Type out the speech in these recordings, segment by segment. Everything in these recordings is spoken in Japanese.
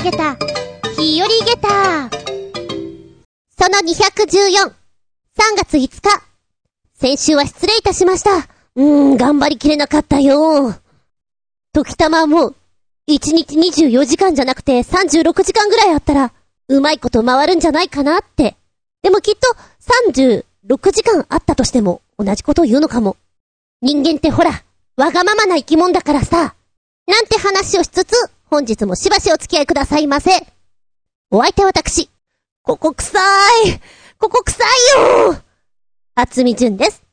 あげた、日和ゲタその214、3月5日。先週は失礼いたしました。うーん、頑張りきれなかったよ。時たまもう、1日24時間じゃなくて36時間ぐらいあったら、うまいこと回るんじゃないかなって。でもきっと、36時間あったとしても、同じことを言うのかも。人間ってほら、わがままな生き物だからさ。なんて話をしつつ、本日もしばしお付き合いくださいませ。お相手は私。ここ臭いここ臭いよ厚み純です。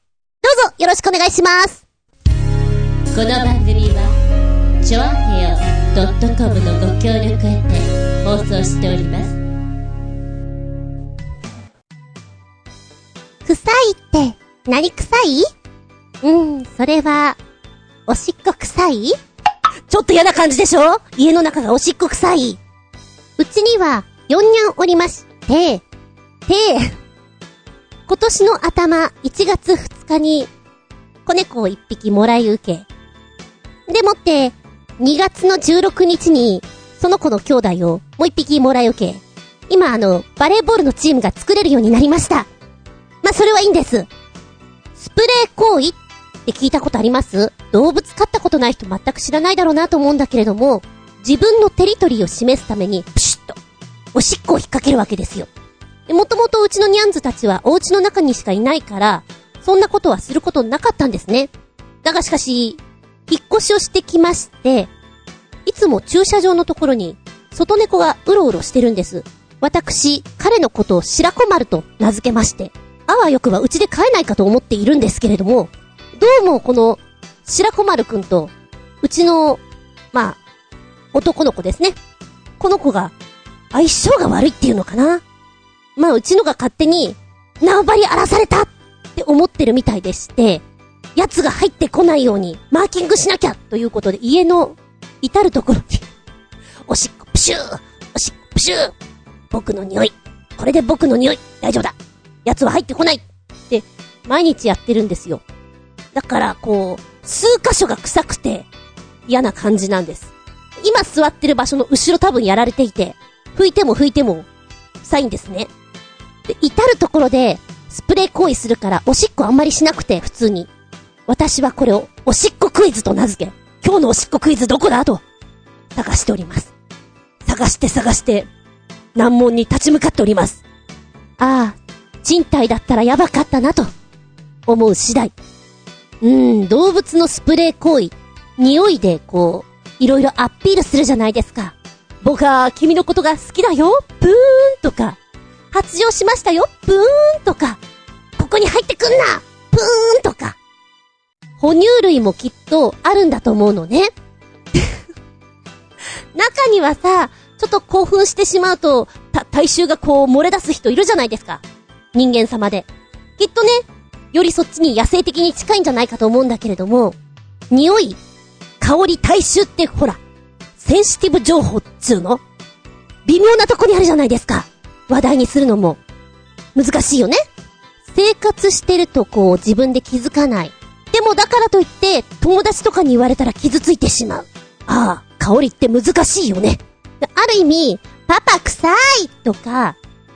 どうぞよろしくお願いします。この番組は、ちょあへよ .com のご協力へて放送しております。臭いって何臭い？うん、それは、おしっこ臭い？ちょっと嫌な感じでしょ？家の中がおしっこ臭い。うちには、4にゃんおりまして、で、今年の頭、1月2日に、子猫を1匹もらい受け。でもって、2月の16日に、その子の兄弟をもう1匹もらい受け。今あの、バレーボールのチームが作れるようになりました。まあ、それはいいんです。スプレー行為って聞いたことあります？動物飼ったことない人全く知らないだろうなと思うんだけれども、自分のテリトリーを示すために、プシュッと、おしっこを引っ掛けるわけですよ。もともとうちのニャンズたちはお家の中にしかいないから、そんなことはすることなかったんですね。だがしかし、引っ越しをしてきまして、いつも駐車場のところに、外猫がうろうろしてるんです。私、彼のことを白子丸と名付けまして、あわよくばうちで飼えないかと思っているんですけれども、どうもこの、白子丸くんと、うちの、まあ、男の子ですね。この子が、相性が悪いっていうのかな。まあ、うちのが勝手に、縄張り荒らされたって思ってるみたいでして、奴が入ってこないように、マーキングしなきゃということで、家の、至るところにおしっこプシューおしっこプシュー僕の匂いこれで僕の匂い大丈夫だ奴は入ってこないって、毎日やってるんですよ。だから、こう、数箇所が臭くて、嫌な感じなんです。今座ってる場所の後ろ多分やられていて、拭いても拭いても、臭いんですね。で、至るところで、スプレー行為するから、おしっこあんまりしなくて、普通に。私はこれを、おしっこクイズと名付け、今日のおしっこクイズどこだと、探しております。探して探して、難問に立ち向かっております。ああ、賃貸だったらやばかったなと、思う次第。うん、動物のスプレー行為、匂いでこう、いろいろアピールするじゃないですか。僕は君のことが好きだよ、ブーンとか、発情しましたよ、ブーンとか、ここに入ってくんな、ブーンとか。哺乳類もきっとあるんだと思うのね。中にはさ、ちょっと興奮してしまうと、た、体臭がこう漏れ出す人いるじゃないですか。人間様で。きっとね、よりそっちに野生的に近いんじゃないかと思うんだけれども、匂い、香り、体臭ってほら、センシティブ情報っつうの？微妙なとこにあるじゃないですか。話題にするのも、難しいよね。生活してるとこう自分で気づかない。でもだからといって、友達とかに言われたら傷ついてしまう。ああ、香りって難しいよね。ある意味、パパ臭いとか、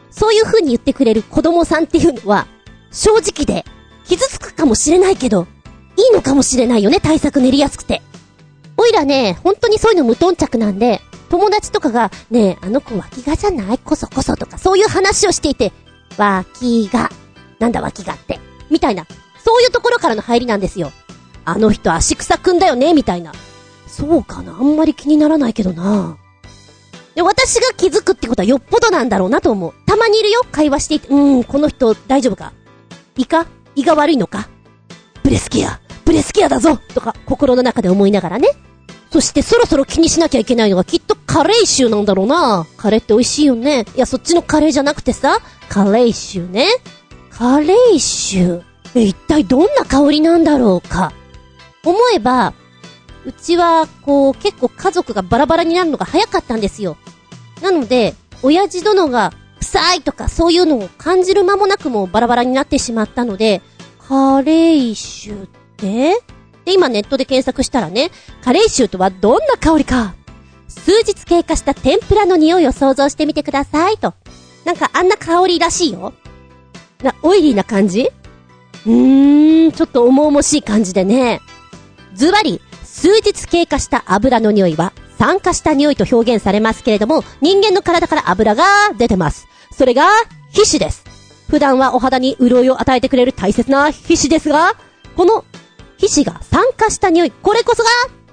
そういう風に言ってくれる子供さんっていうのは、正直で、傷つくかもしれないけど、いいのかもしれないよね、対策練りやすくて。おいらね、本当にそういうの無頓着なんで、友達とかが、ねえ、あの子脇がじゃない？こそこそとか、そういう話をしていて、脇が、なんだ脇がって、みたいな、そういうところからの入りなんですよ。あの人足草くんだよね、みたいな。そうかな、あんまり気にならないけどな。で、私が気づくってことはよっぽどなんだろうなと思う。たまにいるよ会話していて、うーん、この人大丈夫か？胃か？胃が悪いのか？ブレスケアブレスケアだぞとか、心の中で思いながらね。そしてそろそろ気にしなきゃいけないのがきっとカレー臭なんだろうな。カレーって美味しいよね。いや、そっちのカレーじゃなくてさ、カレー臭ね。カレー臭。え、一体どんな香りなんだろうか？思えば、うちは、こう、結構家族がバラバラになるのが早かったんですよ。なので、親父殿が、臭いとかそういうのを感じる間もなくもバラバラになってしまったので、カレー臭って？で、今ネットで検索したらね、カレー臭とはどんな香りか。数日経過した天ぷらの匂いを想像してみてくださいと。なんかあんな香りらしいよ。な、オイリーな感じ？うーん、ちょっと重々しい感じでね。ズバリ、数日経過した油の匂いは、酸化した匂いと表現されますけれども、人間の体から油が出てます。それが、皮脂です。普段はお肌に潤いを与えてくれる大切な皮脂ですが、この皮脂が酸化した匂い、これこそが、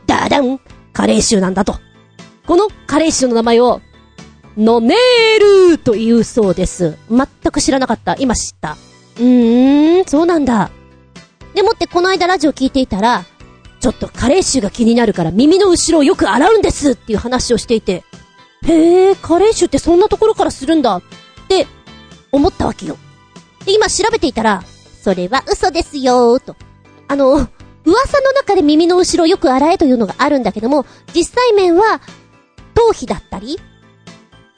ダダンカレー臭なんだと。このカレー臭の名前を、ノネールというそうです。全く知らなかった。今知った。うーん、そうなんだ。でもってこの間ラジオ聞いていたら、ちょっとカレー臭が気になるから耳の後ろをよく洗うんですっていう話をしていて、へえ、カレー臭ってそんなところからするんだって思ったわけよ。で、今調べていたら、それは嘘ですよーと。あの、噂の中で耳の後ろよく洗えというのがあるんだけども、実際面は、頭皮だったり、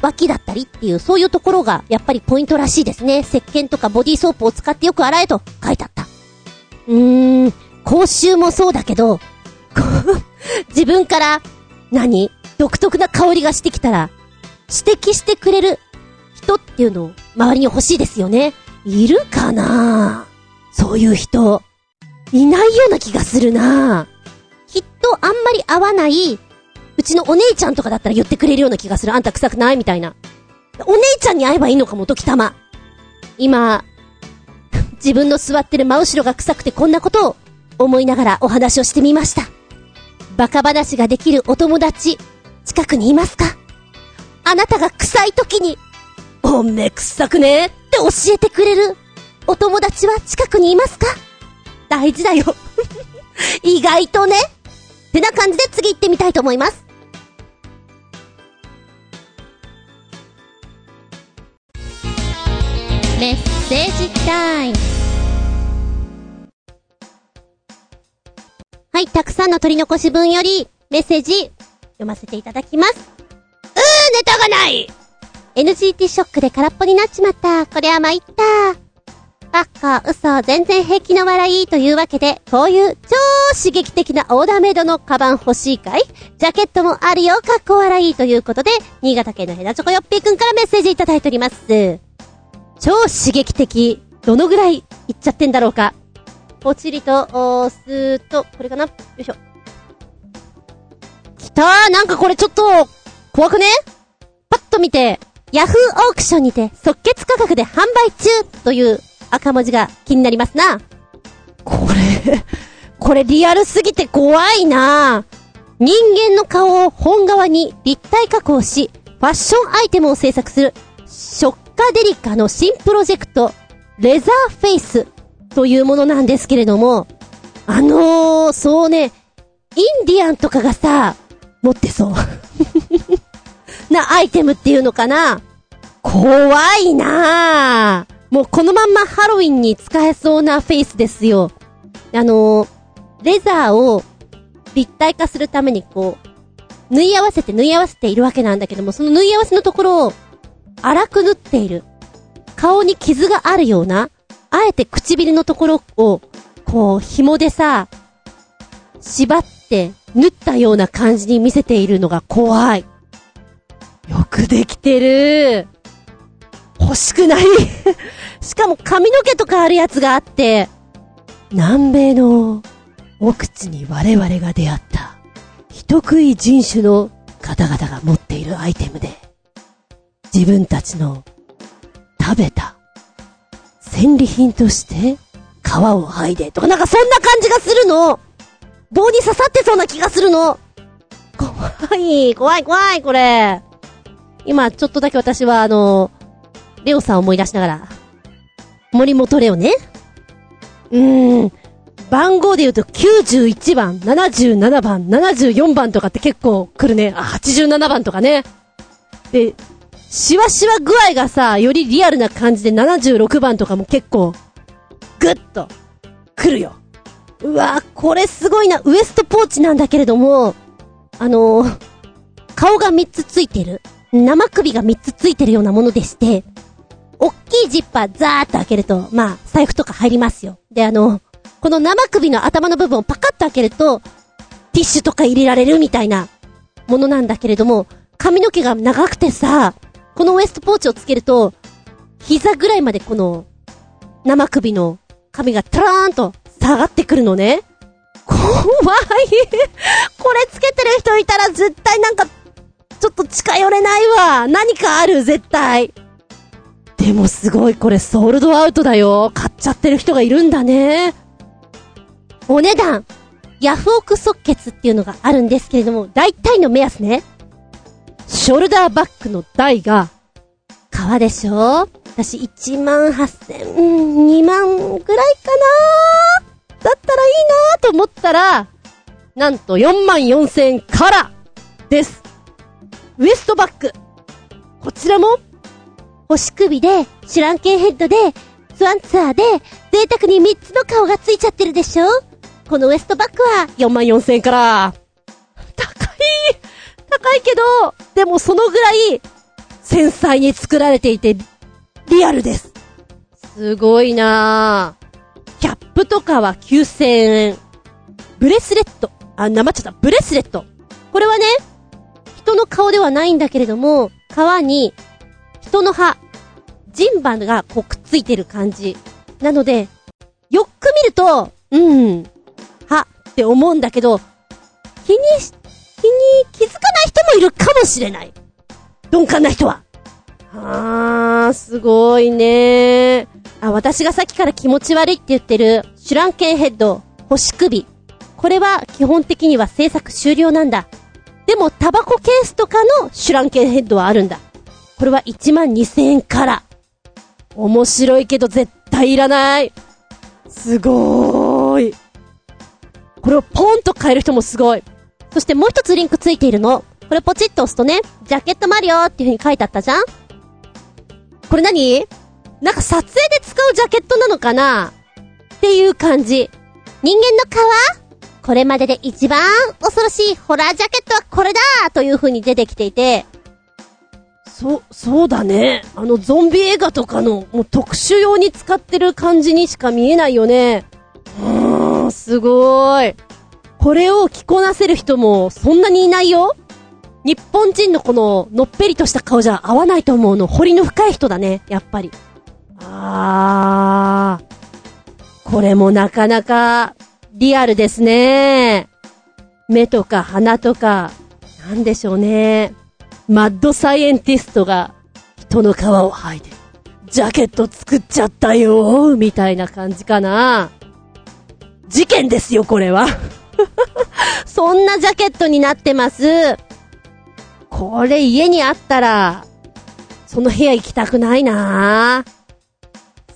脇だったりっていう、そういうところが、やっぱりポイントらしいですね。石鹸とかボディーソープを使ってよく洗えと書いてあった。うーん、口臭もそうだけど、自分から、何独特な香りがしてきたら、指摘してくれる人っていうのを周りに欲しいですよね。いるかな？そういう人。いないような気がするなきっとあんまり合わない、うちのお姉ちゃんとかだったら言ってくれるような気がする。あんた臭くない？みたいな。お姉ちゃんに会えばいいのかも、時たま。今、自分の座ってる真後ろが臭くてこんなことを思いながらお話をしてみました。バカ話ができるお友達、近くにいますか？あなたが臭い時に、おめ臭くねって教えてくれるお友達は近くにいますか？大事だよ 意外とね。ってな感じで次行ってみたいと思います。メッセージタイム。はい、たくさんの取り残し分よりメッセージ読ませていただきます。うー、ネタがない !NGT ショックで空っぽになっちまった。これは参った。バッカ、嘘、全然平気の笑いというわけで、こういう超刺激的なオーダーメイドのカバン欲しいかい？ジャケットもあるよ、かっこ笑いということで、新潟県のヘナチョコヨッピーくんからメッセージいただいております。超刺激的。どのぐらいいっちゃってんだろうか？ポチリと、押すと、これかな？よいしょ。きたーなんかこれちょっと、怖くね？パッと見て、ヤフーオークションにて即決価格で販売中という赤文字が気になりますな。これこれリアルすぎて怖いな人間の顔を本側に立体加工し、ファッションアイテムを制作する、ショッカデリカの新プロジェクト、レザーフェイスというものなんですけれども、あのー、そうね、インディアンとかがさ、持ってそうなアイテムっていうのかな？怖いなぁ。もうこのまんまハロウィンに使えそうなフェイスですよ。あのレザーを立体化するためにこう、縫い合わせて縫い合わせているわけなんだけども、その縫い合わせのところを荒く縫っている。顔に傷があるような、あえて唇のところを、こう、紐でさ、縛って縫ったような感じに見せているのが怖い。よくできてる。欲しくない しかも髪の毛とかあるやつがあって、南米の奥地に我々が出会った、人食い人種の方々が持っているアイテムで、自分たちの食べた戦利品として皮を剥いでとかなんかそんな感じがするの棒に刺さってそうな気がするの怖い、怖い、怖い、これ。今、ちょっとだけ私は、あの、レオさんを思い出しながら、森本レオね。うーん。番号で言うと91番、77番、74番とかって結構来るね。あ、87番とかね。で、シワシワ具合がさ、よりリアルな感じで76番とかも結構、ぐっと、来るよ。うわこれすごいな。ウエストポーチなんだけれども、あのー、顔が3つついてる。生首が3つついてるようなものでして、おっきいジッパーザーっと開けると、まあ、財布とか入りますよ。で、あの、この生首の頭の部分をパカッと開けると、ティッシュとか入れられるみたいなものなんだけれども、髪の毛が長くてさ、このウエストポーチをつけると、膝ぐらいまでこの、生首の髪がトラーンと下がってくるのね。怖い。これつけてる人いたら絶対なんか、ちょっと近寄れないわ。何かある、絶対。でもすごい、これソールドアウトだよ。買っちゃってる人がいるんだね。お値段、ヤフオク即決っていうのがあるんですけれども、大体の目安ね。ショルダーバッグの台が、革でしょ私1万8000、うん、2万ぐらいかなだったらいいなと思ったら、なんと4万4000からです。ウエストバッグ。こちらも、星首で、シュランケンヘッドで、スワンツアーで、贅沢に3つの顔がついちゃってるでしょ？このウエストバッグは4万4000円から。高い高いけど、でもそのぐらい、繊細に作られていて、リアルです。すごいなぁ。キャップとかは9000円。ブレスレット。あ、なまっちゃった。ブレスレット。これはね、人の顔ではないんだけれども、皮に、人の歯、人馬がこうくっついてる感じ。なので、よく見ると、うん、歯って思うんだけど、気にし、気に気づかない人もいるかもしれない。鈍感な人は。あー、すごいねあ、私がさっきから気持ち悪いって言ってる、シュランケンヘッド、星首。これは基本的には制作終了なんだ。でも、タバコケースとかのシュランケンヘッドはあるんだ。これは1万2000円から。面白いけど絶対いらない。すごーい。これをポンと変える人もすごい。そしてもう一つリンクついているの。これポチッと押すとね、ジャケットマリオっていう風に書いてあったじゃんこれ何？なんか撮影で使うジャケットなのかな？っていう感じ。人間の皮これまでで一番恐ろしいホラージャケットはこれだという風に出てきていて、そ、そうだね。あのゾンビ映画とかのもう特殊用に使ってる感じにしか見えないよね。うーん、すごーい。これを着こなせる人もそんなにいないよ日本人のこの、のっぺりとした顔じゃ合わないと思うの。彫りの深い人だね、やっぱり。あー。これもなかなか、リアルですね。目とか鼻とか、なんでしょうね。マッドサイエンティストが、人の皮を剥いで、ジャケット作っちゃったよみたいな感じかな。事件ですよ、これは。そんなジャケットになってます。これ家にあったら、その部屋行きたくないな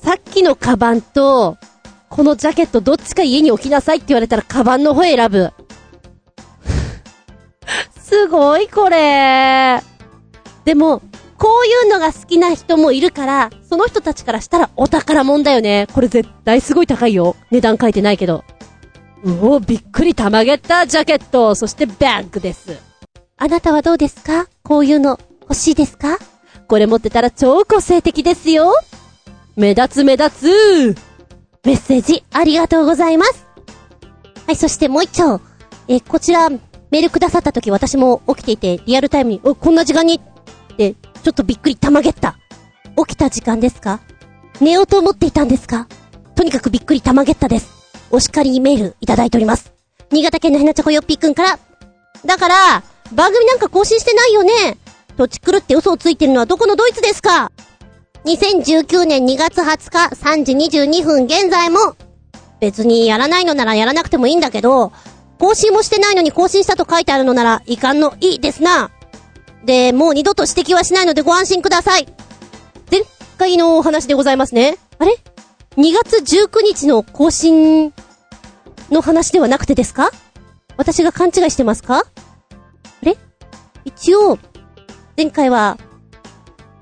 さっきのカバンと、このジャケットどっちか家に置きなさいって言われたらカバンの方選ぶ。すごいこれ。でも、こういうのが好きな人もいるから、その人たちからしたらお宝もんだよね。これ絶対すごい高いよ。値段書いてないけど。うお、びっくりたまげったジャケット、そしてバッグです。あなたはどうですか？こういうの欲しいですか？これ持ってたら超個性的ですよ目立つ目立つメッセージありがとうございますはい、そしてもう一丁。え、こちら、メールくださった時私も起きていて、リアルタイムに、お、こんな時間にって、ちょっとびっくりたまげった。起きた時間ですか？寝ようと思っていたんですか？とにかくびっくりたまげったです。お叱りメールいただいております。新潟県のひなちゃこよっぴーくんから、だから、番組なんか更新してないよね？土地狂って嘘をついてるのはどこのドイツですか？?2019 年2月20日3時22分現在も、別にやらないのならやらなくてもいいんだけど、更新もしてないのに更新したと書いてあるのなら、遺憾のいいですな。で、もう二度と指摘はしないのでご安心ください。前回のお話でございますね。あれ ?2 月19日の更新の話ではなくてですか？私が勘違いしてますか？あれ？一応、前回は、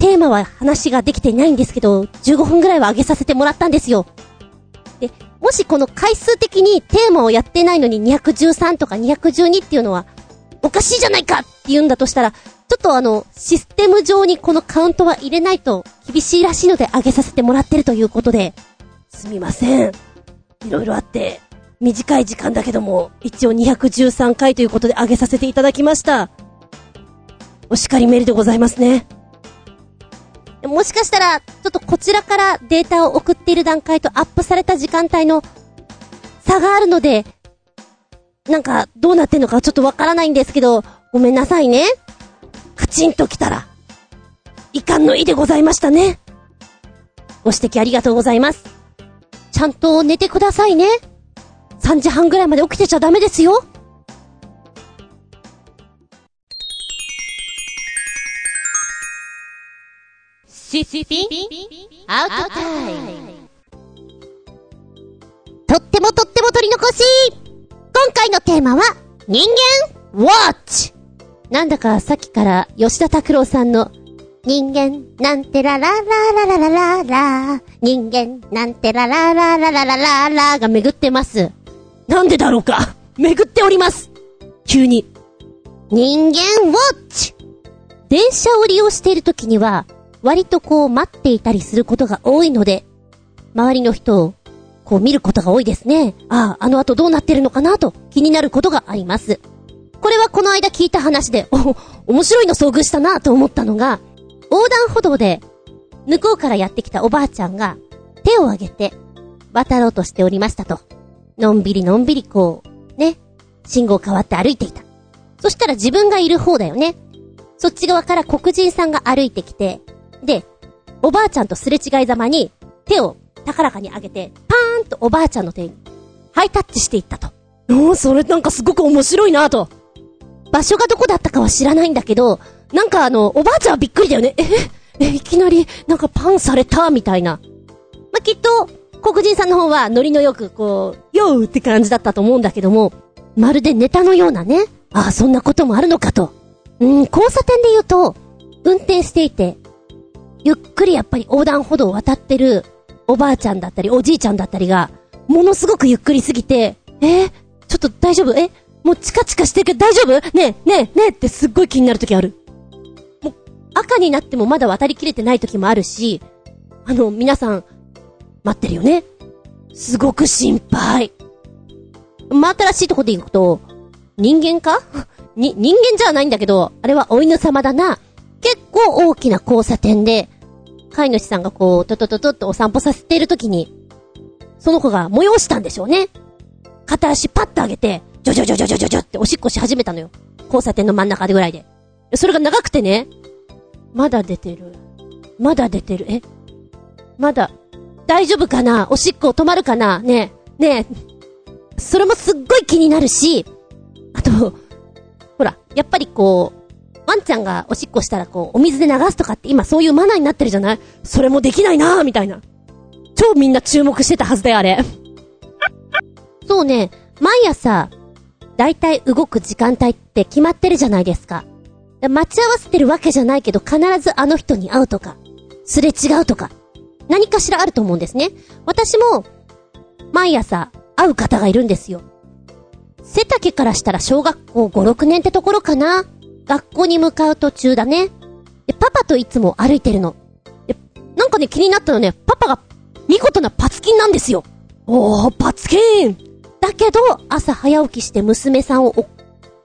テーマは話ができていないんですけど、15分ぐらいは上げさせてもらったんですよ。で、もしこの回数的にテーマをやってないのに213とか212っていうのは、おかしいじゃないかって言うんだとしたら、ちょっとあの、システム上にこのカウントは入れないと厳しいらしいので上げさせてもらってるということで、すみません。いろいろあって、短い時間だけども、一応213回ということで上げさせていただきました。お叱りメールでございますね。もしかしたら、ちょっとこちらからデータを送っている段階とアップされた時間帯の差があるので、なんか、どうなってんのかちょっとわからないんですけど、ごめんなさいね。カチンと来たら、遺憾の意でございましたね。ご指摘ありがとうございます。ちゃんと寝てくださいね。3時半ぐらいまで起きてちゃダメですよ。シスピン。アウトタイムとってもとっても取り残し今回のテーマは、人間ウォッチなんだかさっきから吉田拓郎さんの人間なんてララララララララ人間なんてララララララララが巡ってます。なんでだろうか巡っております急に。人間ウォッチ電車を利用している時には、割とこう待っていたりすることが多いので、周りの人をこう見ることが多いですね。ああ、あの後どうなってるのかなと気になることがあります。これはこの間聞いた話で、お、面白いの遭遇したなと思ったのが、横断歩道で、向こうからやってきたおばあちゃんが、手を挙げて、渡ろうとしておりましたと。のんびりのんびりこう、ね、信号変わって歩いていた。そしたら自分がいる方だよね。そっち側から黒人さんが歩いてきて、で、おばあちゃんとすれ違いざまに、手を高らかに上げて、パーンとおばあちゃんの手に、ハイタッチしていったと。おー、それなんかすごく面白いなと。場所がどこだったかは知らないんだけど、なんかあの、おばあちゃんはびっくりだよね。ええ、いきなり、なんかパンされた、みたいな。まあ、きっと、黒人さんの方はノリのよく、こう、ヨーって感じだったと思うんだけども、まるでネタのようなね。ああ、そんなこともあるのかと。うん、交差点で言うと、運転していて、ゆっくりやっぱり横断歩道を渡ってるおばあちゃんだったりおじいちゃんだったりが、ものすごくゆっくりすぎて、えーちょっと大丈夫？えもうチカチカしてるけど大丈夫？ねえ、ねえ、ねえってすっごい気になる時ある。もう、赤になってもまだ渡りきれてない時もあるし、あの、皆さん、待ってるよね。すごく心配。真新しいとこで行くと、人間か？に、人間じゃないんだけど、あれはお犬様だな。結構大きな交差点で、飼い主さんがこう、トトトトってお散歩させている時に、その子が催したんでしょうね。片足パッと上げて、ジョジョジョジョジョジョジョっておしっこし始めたのよ。交差点の真ん中でぐらいで。それが長くてね、まだ出てる。まだ出てる。え？まだ、大丈夫かな？おしっこ止まるかな？ねえ、ねえ。それもすっごい気になるし、あと、ほら、やっぱりこう、ワンちゃんがおしっこしたらこう、お水で流すとかって今そういうマナーになってるじゃない？それもできないなーみたいな。超みんな注目してたはずだよ、あれ。そうね、毎朝、だいたい動く時間帯って決まってるじゃないですか。待ち合わせてるわけじゃないけど必ずあの人に会うとか、すれ違うとか、何かしらあると思うんですね。私も、毎朝会う方がいるんですよ。背丈からしたら小学校5、6年ってところかな。学校に向かう途中だね。で、パパといつも歩いてるの。で、なんかね、気になったのね、パパが見事なパツキンなんですよ。おー、パツキンだけど、朝早起きして娘さんを、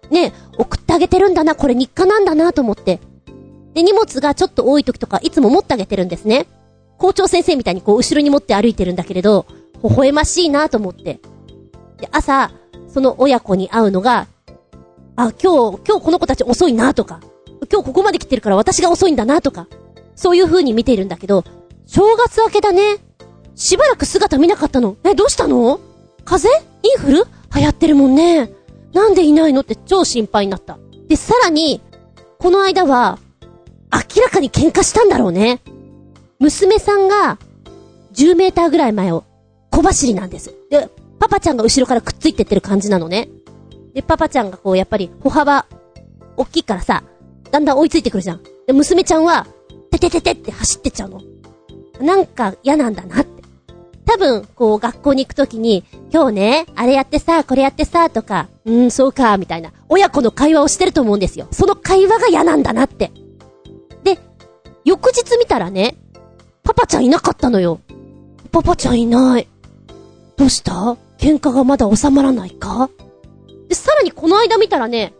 ね、送ってあげてるんだな、これ日課なんだなと思って。で、荷物がちょっと多い時とか、いつも持ってあげてるんですね。校長先生みたいにこう、後ろに持って歩いてるんだけれど、微笑ましいなと思って。で、朝、その親子に会うのが、あ、今日、今日この子たち遅いなとか、今日ここまで来てるから私が遅いんだなとか、そういう風に見ているんだけど、正月明けだね。しばらく姿見なかったの。え、どうしたの？風邪？インフル？流行ってるもんね。なんでいないの？って超心配になった。で、さらに、この間は、明らかに喧嘩したんだろうね。娘さんが、10メーターぐらい前を、小走りなんです。で、パパちゃんが後ろからくっついてってる感じなのね。で、パパちゃんがこう、やっぱり、歩幅、大きいからさ、だんだん追いついてくるじゃん。で、娘ちゃんは、ててててって走ってっちゃうの。なんか嫌なんだなって。多分、こう、学校に行くときに、今日ね、あれやってさ、これやってさ、とか、うーん、そうか、みたいな、親子の会話をしてると思うんですよ。その会話が嫌なんだなって。で、翌日見たらね、パパちゃんいなかったのよ。パパちゃんいない。どうした？喧嘩がまだ収まらないか？で、さらにこの間見たらね、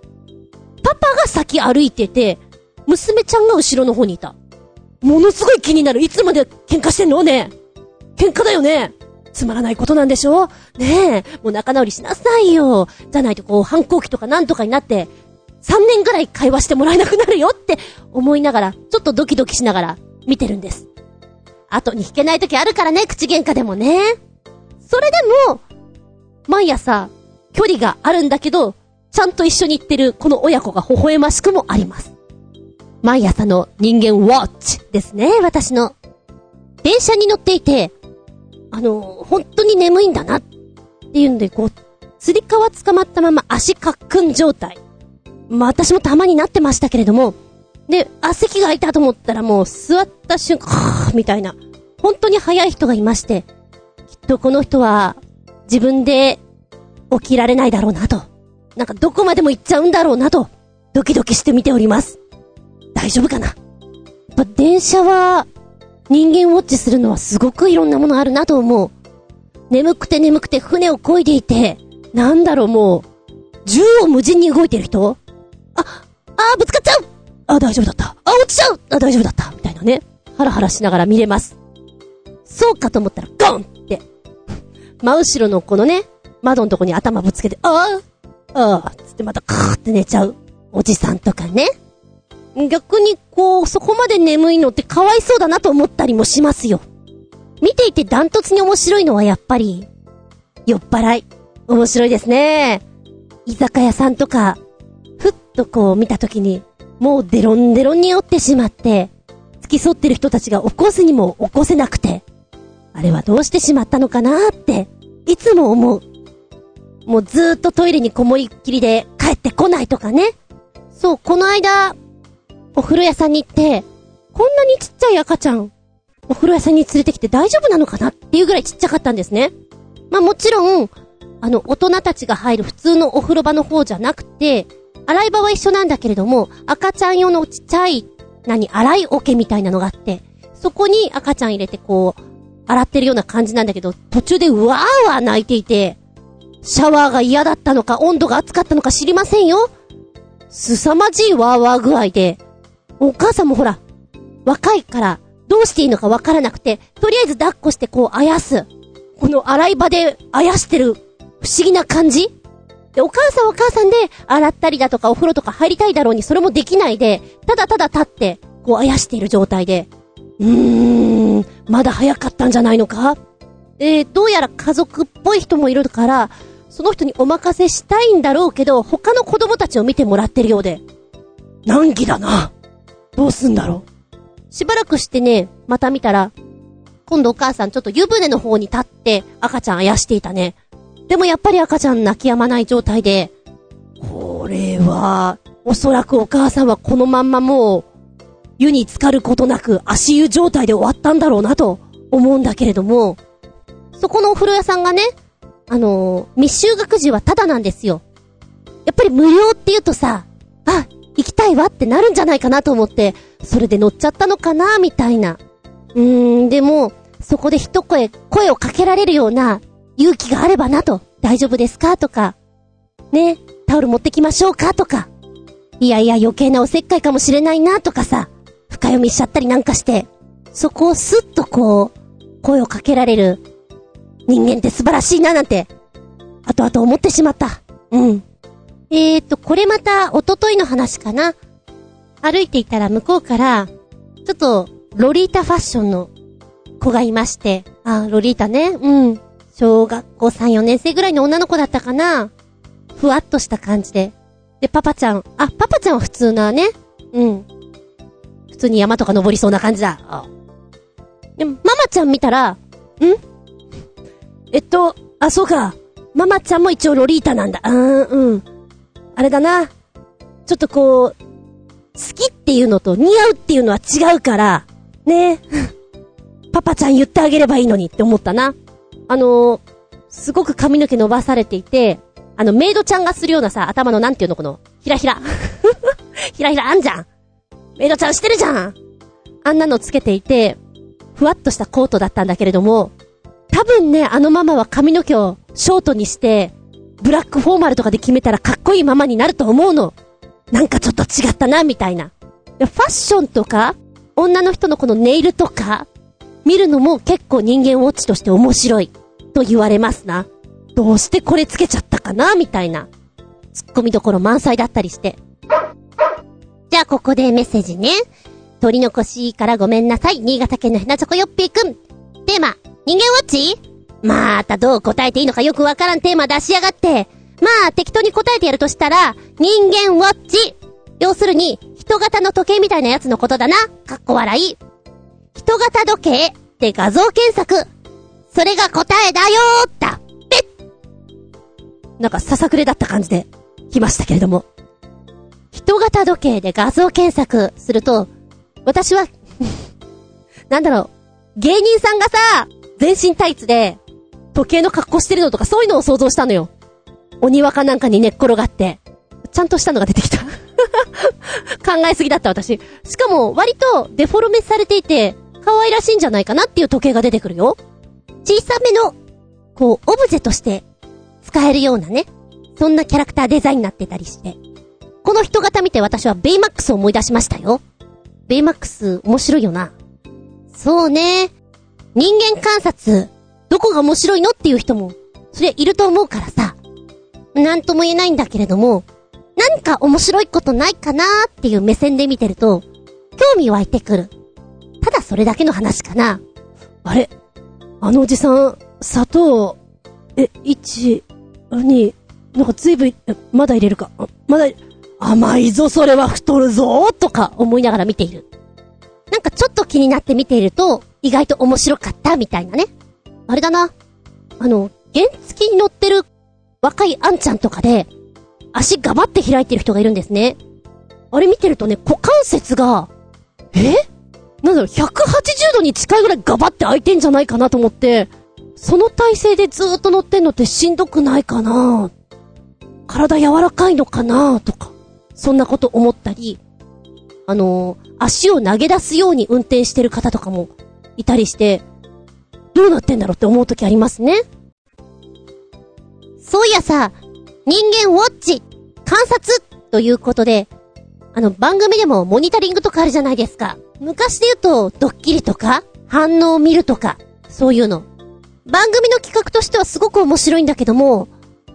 パパが先歩いてて、娘ちゃんが後ろの方にいた。ものすごい気になる。いつまで喧嘩してんのね喧嘩だよねつまらないことなんでしょ？ねえ、もう仲直りしなさいよ。じゃないとこう反抗期とかなんとかになって、3年ぐらい会話してもらえなくなるよって思いながら、ちょっとドキドキしながら見てるんです。後に引けない時あるからね、口喧嘩でもね。それでも、毎朝、距離があるんだけど、ちゃんと一緒に行ってるこの親子が微笑ましくもあります。毎朝の人間ウォッチですね、私の。電車に乗っていて、あの、本当に眠いんだなっていうんで、こう、つり革捕まったまま足かっくん状態。まあ、私もたまになってましたけれども、で、あ、席が空いたと思ったらもう座った瞬間、みたいな、本当に早い人がいまして、きっとこの人は、自分で起きられないだろうなと。なんかどこまでも行っちゃうんだろうなと、ドキドキして見ております。大丈夫かな？やっぱ電車は、人間ウォッチするのはすごくいろんなものあるなと思う。眠くて眠くて船を漕いでいて、なんだろうもう、縦横無尽に動いてる人？あ、あーぶつかっちゃうあ、大丈夫だった。あ、落ちちゃうあ、大丈夫だった。みたいなね。ハラハラしながら見れます。そうかと思ったら、ゴンって。真後ろのこのね、窓のとこに頭ぶつけて、ああ、ああ、つってまたカーって寝ちゃう。おじさんとかね。逆にこう、そこまで眠いのってかわいそうだなと思ったりもしますよ。見ていてダントツに面白いのはやっぱり、酔っ払い。面白いですね。居酒屋さんとか、ふっとこう見たときに、もうデロンデロンに酔ってしまって、付き添ってる人たちが起こすにも起こせなくて、あれはどうしてしまったのかなって、いつも思う。もうずーっとトイレにこもりっきりで帰ってこないとかね。そう、この間、お風呂屋さんに行って、こんなにちっちゃい赤ちゃん、お風呂屋さんに連れてきて大丈夫なのかなっていうぐらいちっちゃかったんですね。まあもちろん、あの、大人たちが入る普通のお風呂場の方じゃなくて、洗い場は一緒なんだけれども、赤ちゃん用のちっちゃい、何、洗い桶みたいなのがあって、そこに赤ちゃん入れてこう、洗ってるような感じなんだけど、途中でうわーわー泣いていて、シャワーが嫌だったのか、温度が熱かったのか知りませんよ。凄まじいワーワー具合で、お母さんもほら、若いから、どうしていいのかわからなくて、とりあえず抱っこしてこうあやす。この洗い場であやしてる、不思議な感じで、お母さんはお母さんで、洗ったりだとかお風呂とか入りたいだろうに、それもできないで、ただただ立って、こうあやしている状態で、うーん、まだ早かったんじゃないのか？えー、どうやら家族っぽい人もいるから、その人にお任せしたいんだろうけど、他の子供たちを見てもらってるようで、難儀だな。どうすんだろう。しばらくしてね、また見たら、今度お母さんちょっと湯船の方に立って赤ちゃんあやしていたね。でもやっぱり赤ちゃん泣き止まない状態で、これは、おそらくお母さんはこのまんまもう、湯に浸かることなく足湯状態で終わったんだろうなと思うんだけれども、そこのお風呂屋さんがね、あのー、未就学児はタダなんですよ。やっぱり無料って言うとさ、あ、行きたいわってなるんじゃないかなと思って、それで乗っちゃったのかなみたいな。うーん、でも、そこで一声、声をかけられるような勇気があればなと、大丈夫ですかとか、ね、タオル持ってきましょうかとか、いやいや余計なおせっかいかもしれないなとかさ、深読みしちゃったりなんかして、そこをスッとこう、声をかけられる。人間って素晴らしいななんて、後々思ってしまった。うん。えーと、これまた、おとといの話かな。歩いていたら向こうから、ちょっと、ロリータファッションの子がいまして、あ、ロリータね、うん。小学校3、4年生ぐらいの女の子だったかな。ふわっとした感じで。で、パパちゃん、あ、パパちゃんは普通なね。うん。普通に山とか登りそうな感じだ。でも、ママちゃん見たら、ん？えっと、あ、そうか。ママちゃんも一応ロリータなんだ。うーん、うん。あれだな。ちょっとこう、好きっていうのと似合うっていうのは違うから、ね パパちゃん言ってあげればいいのにって思ったな。あのー、すごく髪の毛伸ばされていて、あの、メイドちゃんがするようなさ、頭のなんていうのこの、ひらひら。ひらひらあんじゃん。メイドちゃんしてるじゃん。あんなのつけていて、ふわっとしたコートだったんだけれども、多分ね、あのママは髪の毛をショートにして、ブラックフォーマルとかで決めたらかっこいいママになると思うの。なんかちょっと違ったな、みたいな。ファッションとか、女の人のこのネイルとか、見るのも結構人間ウォッチとして面白い、と言われますな。どうしてこれつけちゃったかなみたいな。ツッコミどころ満載だったりして。じゃあここでメッセージね。取り残しからごめんなさい。新潟県のヘナチョコヨッピーくん。テーマ、人間ウォッチ？またどう答えていいのかよくわからんテーマ出しやがって。まあ適当に答えてやるとしたら、人間ウォッチ。要するに、人型の時計みたいなやつのことだな。かっこ笑い。人型時計って画像検索。それが答えだよーった。ぺっなんかささくれだった感じで来ましたけれども。人型時計で画像検索すると、私は、なんだろう、芸人さんがさ、全身タイツで、時計の格好してるのとかそういうのを想像したのよ。お庭かなんかに寝っ転がって、ちゃんとしたのが出てきた。考えすぎだった私。しかも、割とデフォルメされていて、可愛らしいんじゃないかなっていう時計が出てくるよ。小さめの、こう、オブジェとして使えるようなね。そんなキャラクターデザインになってたりして。この人型見て私はベイマックスを思い出しましたよ。ベイマックス面白いよな。そうね。人間観察、どこが面白いのっていう人も、そりゃいると思うからさ。なんとも言えないんだけれども、何か面白いことないかなーっていう目線で見てると、興味湧いてくる。ただそれだけの話かな。あれ？あのおじさん、砂糖、え、1、2、なんかずいぶん、えまだ入れるか。まだ、甘いぞ、それは太るぞ、とか思いながら見ている。なんかちょっと気になって見ていると、意外と面白かったみたいなね。あれだな。あの、原付きに乗ってる若いあんちゃんとかで、足ガバって開いてる人がいるんですね。あれ見てるとね、股関節が、え？なんだろう、180度に近いぐらいガバって開いてんじゃないかなと思って、その体勢でずーっと乗ってんのってしんどくないかな体柔らかいのかなとか、そんなこと思ったり、あのー足を投げ出すように運転してる方とかもいたりして、どうなってんだろうって思う時ありますね。そういやさ、人間ウォッチ、観察ということで、あの番組でもモニタリングとかあるじゃないですか。昔で言うと、ドッキリとか、反応を見るとか、そういうの。番組の企画としてはすごく面白いんだけども、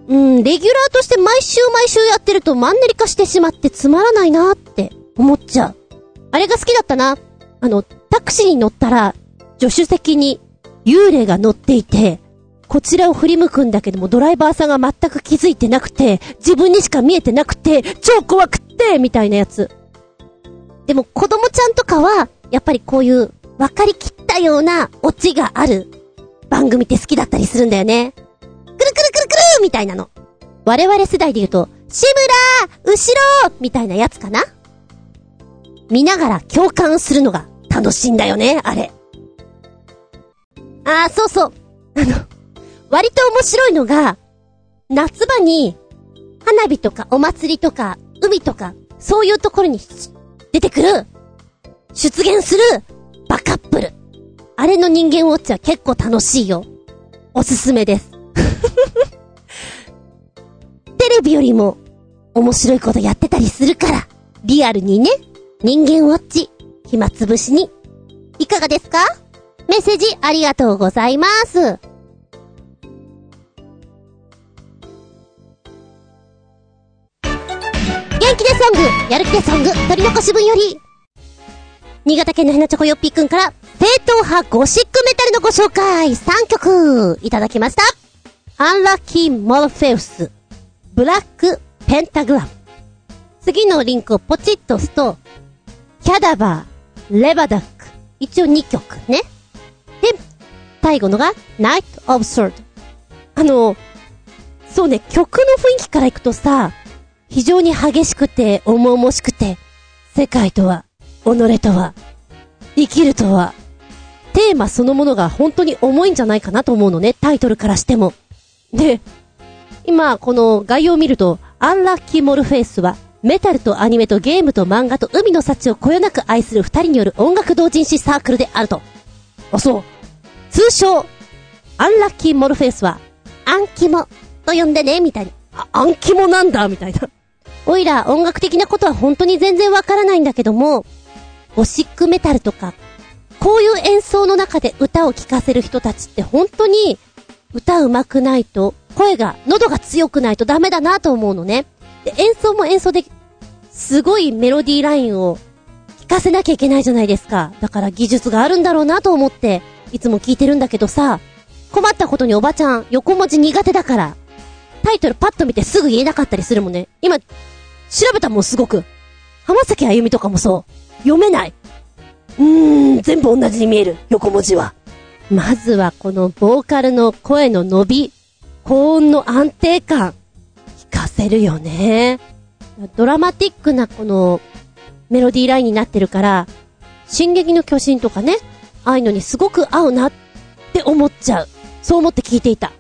うん、レギュラーとして毎週毎週やってるとマンネリ化してしまってつまらないなって思っちゃう。あれが好きだったな。あの、タクシーに乗ったら、助手席に幽霊が乗っていて、こちらを振り向くんだけども、ドライバーさんが全く気づいてなくて、自分にしか見えてなくて、超怖くって、みたいなやつ。でも子供ちゃんとかは、やっぱりこういう分かりきったようなオチがある番組って好きだったりするんだよね。くるくるくるくるみたいなの。我々世代で言うと、志村後ろみたいなやつかな見ながら共感するのが楽しいんだよね、あれ。あー、そうそう。あの、割と面白いのが、夏場に、花火とかお祭りとか、海とか、そういうところに出てくる、出現する、バカップル。あれの人間ウォッチは結構楽しいよ。おすすめです。テレビよりも、面白いことやってたりするから、リアルにね、人間ウォッチ、暇つぶしに。いかがですか？メッセージありがとうございます。元気でソング、やる気でソング、取り残し分より、新潟県のヘナチョコヨッピーくんから、正統派ゴシックメタルのご紹介、3曲、いただきました。アンラッキーモルフェウス、ブラックペンタグラム。次のリンクをポチッと押すと、キャダバー、レバダック。一応2曲ね。で、最後のが、ナイト・オブ・ソード。あの、そうね、曲の雰囲気からいくとさ、非常に激しくて、重々しくて、世界とは、己とは、生きるとは、テーマそのものが本当に重いんじゃないかなと思うのね、タイトルからしても。で、今、この概要を見ると、アンラッキーモルフェイスは、メタルとアニメとゲームと漫画と海の幸をこよなく愛する二人による音楽同人誌サークルであると。あ、そう。通称、アンラッキーモルフェイスは、アンキモと呼んでね、みたいな。あ、暗記もなんだみたいな。おいら音楽的なことは本当に全然わからないんだけども、ゴシックメタルとか、こういう演奏の中で歌を聴かせる人たちって本当に歌うまくないと、声が、喉が強くないとダメだなと思うのね。で、演奏も演奏で、すごいメロディーラインを聞かせなきゃいけないじゃないですか。だから技術があるんだろうなと思って、いつも聞いてるんだけどさ、困ったことにおばちゃん、横文字苦手だから、タイトルパッと見てすぐ言えなかったりするもんね。今、調べたもんすごく。浜崎あゆみとかもそう。読めない。うーん、全部同じに見える。横文字は。まずはこのボーカルの声の伸び、高音の安定感、聞かせるよね。ドラマティックなこのメロディーラインになってるから、進撃の巨人とかね、ああいうのにすごく合うなって思っちゃう。そう思って聞いていた。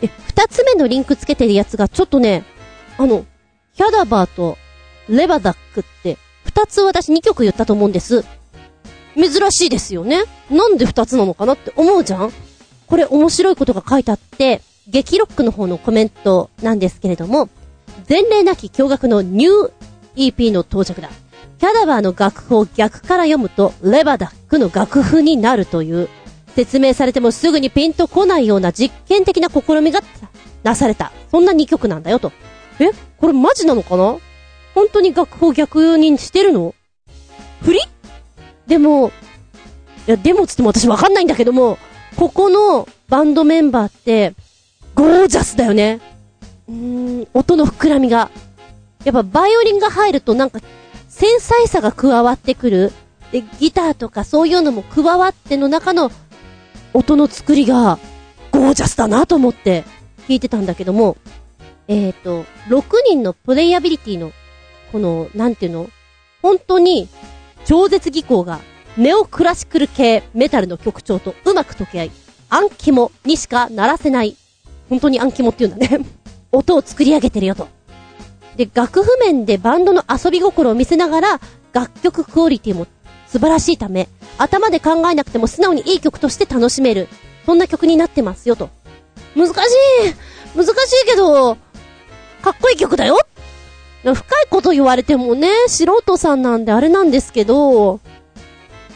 で、二つ目のリンクつけてるやつがちょっとね、あの、ヒャダバーとレバダックって、二つ私二曲言ったと思うんです。珍しいですよね。なんで二つなのかなって思うじゃんこれ面白いことが書いてあって、激ロックの方のコメントなんですけれども、前例なき驚愕のニュー EP の到着だ。キャダバーの楽譜を逆から読むと、レバダックの楽譜になるという、説明されてもすぐにピンとこないような実験的な試みがなされた。そんな2曲なんだよと。え？これマジなのかな？本当に楽譜を逆にしてるの？振りでも、いや、でもつっても私わかんないんだけども、ここのバンドメンバーって、ゴージャスだよね。うーん、音の膨らみが。やっぱバイオリンが入るとなんか繊細さが加わってくる。で、ギターとかそういうのも加わっての中の音の作りがゴージャスだなと思って弾いてたんだけども、えっ、ー、と、6人のプレイアビリティの、この、なんていうの？本当に超絶技巧がネオクラシクル系メタルの曲調とうまく溶け合い、暗肝にしかならせない、本当に暗肝って言うんだね音を作り上げてるよと。で、楽譜面でバンドの遊び心を見せながら、楽曲クオリティも素晴らしいため、頭で考えなくても素直にいい曲として楽しめる。そんな曲になってますよと。難しい難しいけど、かっこいい曲だよ深いこと言われてもね、素人さんなんであれなんですけど、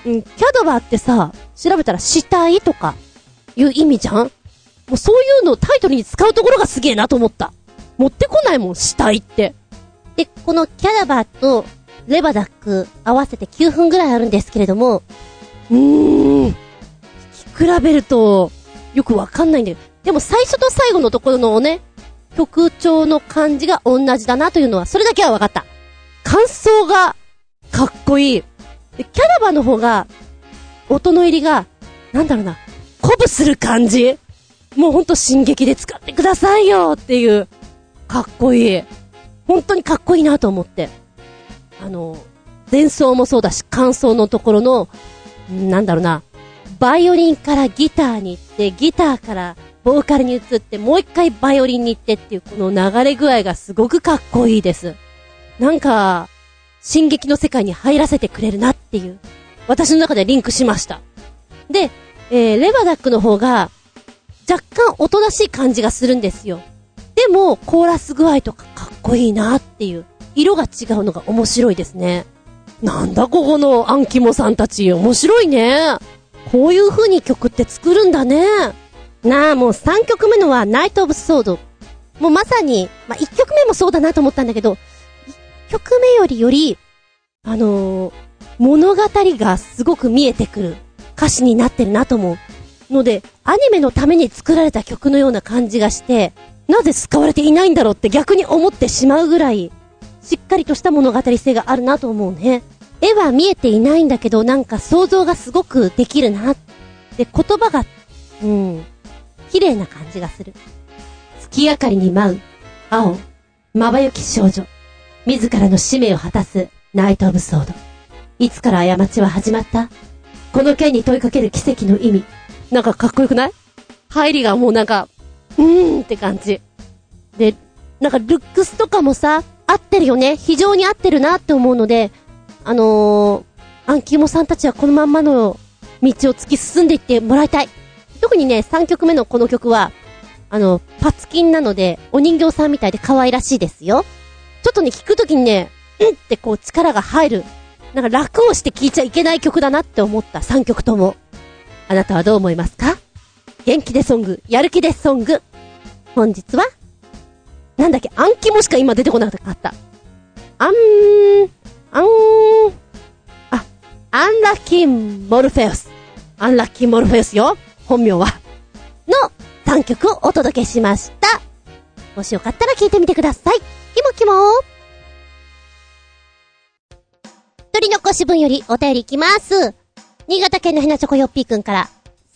うん、キャドバーってさ、調べたら死体とか、いう意味じゃん？もうそういうのをタイトルに使うところがすげえなと思った。持ってこないもん、死体って。で、このキャラバーとレバダック合わせて9分ぐらいあるんですけれども、うーん、聞き比べると、よくわかんないんだよ。でも最初と最後のところのね、曲調の感じが同じだなというのは、それだけはわかった。感想が、かっこいい。で、キャラバーの方が、音の入りが、なんだろうな、鼓舞する感じもうほんと進撃で使ってくださいよっていう、かっこいい。本当にかっこいいなと思って。あの、前奏もそうだし、感想のところの、なんだろうな、バイオリンからギターに行って、ギターからボーカルに移って、もう一回バイオリンに行ってっていうこの流れ具合がすごくかっこいいです。なんか、進撃の世界に入らせてくれるなっていう、私の中でリンクしました。で、えー、レバダックの方が、若干おとなしい感じがするんですよ。でも、コーラス具合とかかっこいいなっていう、色が違うのが面白いですね。なんだここのアンキモさんたち、面白いね。こういう風に曲って作るんだね。なあ、もう3曲目のはナイト・オブ・ソード。もうまさに、まあ、1曲目もそうだなと思ったんだけど、1曲目よりより、あのー、物語がすごく見えてくる歌詞になってるなと思う。ので、アニメのために作られた曲のような感じがして、なぜ使われていないんだろうって逆に思ってしまうぐらい、しっかりとした物語性があるなと思うね。絵は見えていないんだけど、なんか想像がすごくできるな。で、言葉が、うん、綺麗な感じがする。月明かりに舞う、青、まばゆき少女。自らの使命を果たす、ナイト・オブ・ソード。いつから過ちは始まった？この剣に問いかける奇跡の意味。なんかかっこよくない？入りがもうなんか、うーんって感じ。で、なんかルックスとかもさ、合ってるよね。非常に合ってるなって思うので、あのー、アンキモさんたちはこのまんまの道を突き進んでいってもらいたい。特にね、3曲目のこの曲は、あの、パツキンなので、お人形さんみたいで可愛らしいですよ。ちょっとね、聞くときにね、うんってこう力が入る。なんか楽をして聴いちゃいけない曲だなって思った3曲とも。あなたはどう思いますか？元気でソング、やる気でソング。本日はなんだっけ、暗記もしか今出てこなかった。あん、あん、あ、アンラッキーモルフェウス。アンラッキーモルフェウスよ。本名は。の3曲をお届けしました。もしよかったら聞いてみてください。キモキモ取り残し分よりお便りいきます。新潟県のひなチョコヨッピーくんから。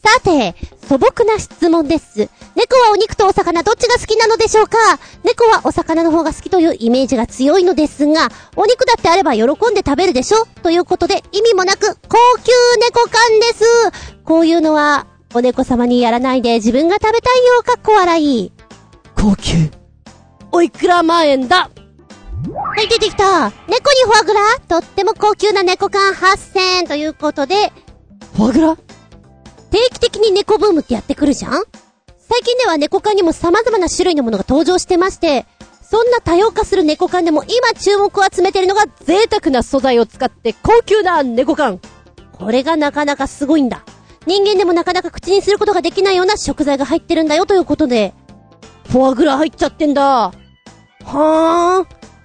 さて、素朴な質問です。猫はお肉とお魚どっちが好きなのでしょうか？猫はお魚の方が好きというイメージが強いのですが、お肉だってあれば喜んで食べるでしょ？ということで意味もなく高級猫感です。こういうのはお猫様にやらないで自分が食べたいよ、かっこ笑い。高級。おいくら万円だ？はい、出てきた。猫にフォアグラ？とっても高級な猫缶8000円ということで、フォアグラ？定期的に猫ブームってやってくるじゃん？最近では猫缶にも様々な種類のものが登場してまして、そんな多様化する猫缶でも今注目を集めてるのが贅沢な素材を使って高級な猫缶。これがなかなかすごいんだ。人間でもなかなか口にすることができないような食材が入ってるんだよということで、フォアグラ入っちゃってんだ。はーん。